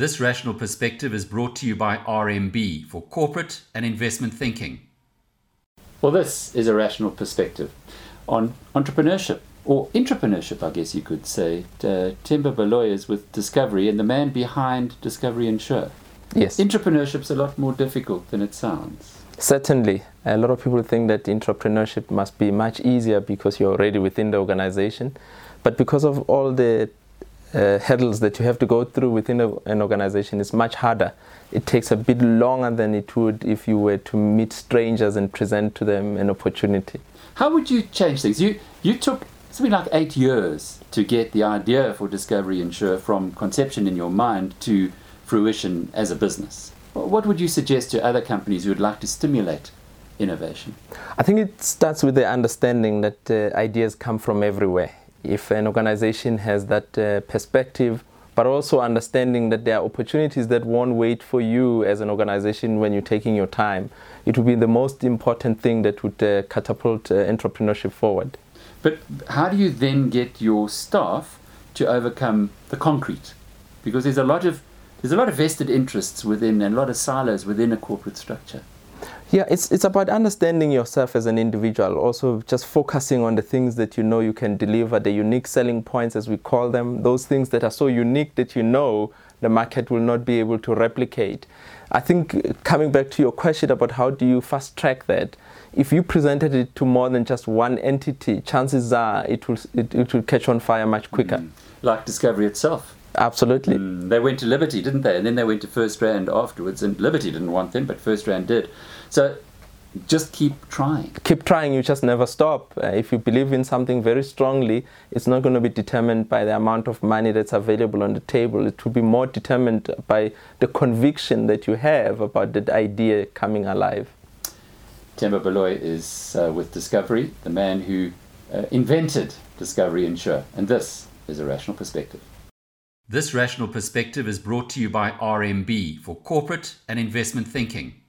This rational perspective is brought to you by RMB for corporate and investment thinking. Well, this is a rational perspective on entrepreneurship or intrapreneurship, I guess you could say. Uh, Themba Baloyi is with Discovery and the man behind Discovery Insure. Yes. Entrepreneurship's a lot more difficult than it sounds. Certainly. A lot of people think that intrapreneurship must be much easier because you're already within the organization. But because of all the uh, hurdles that you have to go through within a, an organization, is much harder. It takes a bit longer than it would if you were to meet strangers and present to them an opportunity. How would you change things? You, you took something like eight years to get the idea for Discovery Insure from conception in your mind to fruition as a business. What would you suggest to other companies who would like to stimulate innovation? I think it starts with the understanding that uh, ideas come from everywhere. If an organization has that uh, perspective, but also understanding that there are opportunities that won't wait for you as an organization when you're taking your time, it would be the most important thing that would uh, catapult uh, entrepreneurship forward. But how do you then get your staff to overcome the concrete? Because there's a lot of there's a lot of vested interests within and a lot of silos within a corporate structure. Yeah, it's it's about understanding yourself as an individual. Also, just focusing on the things that you know you can deliver, the unique selling points, as we call them, those things that are so unique that you know the market will not be able to replicate. I think coming back to your question about how do you fast track that, if you presented it to more than just one entity, chances are it will it, it will catch on fire much quicker. Mm. Like Discovery itself. Absolutely. Mm, they went to Liberty, didn't they? And then they went to First FirstRand afterwards, and Liberty didn't want them, but First FirstRand did. So just keep trying. Keep trying, you just never stop. Uh, if you believe in something very strongly, it's not going to be determined by the amount of money that's available on the table. It will be more determined by the conviction that you have about that idea coming alive. Themba Baloyi is uh, with Discovery, the man who uh, invented Discovery Insure, and this is a rational perspective. This rational perspective is brought to you by RMB for corporate and investment thinking.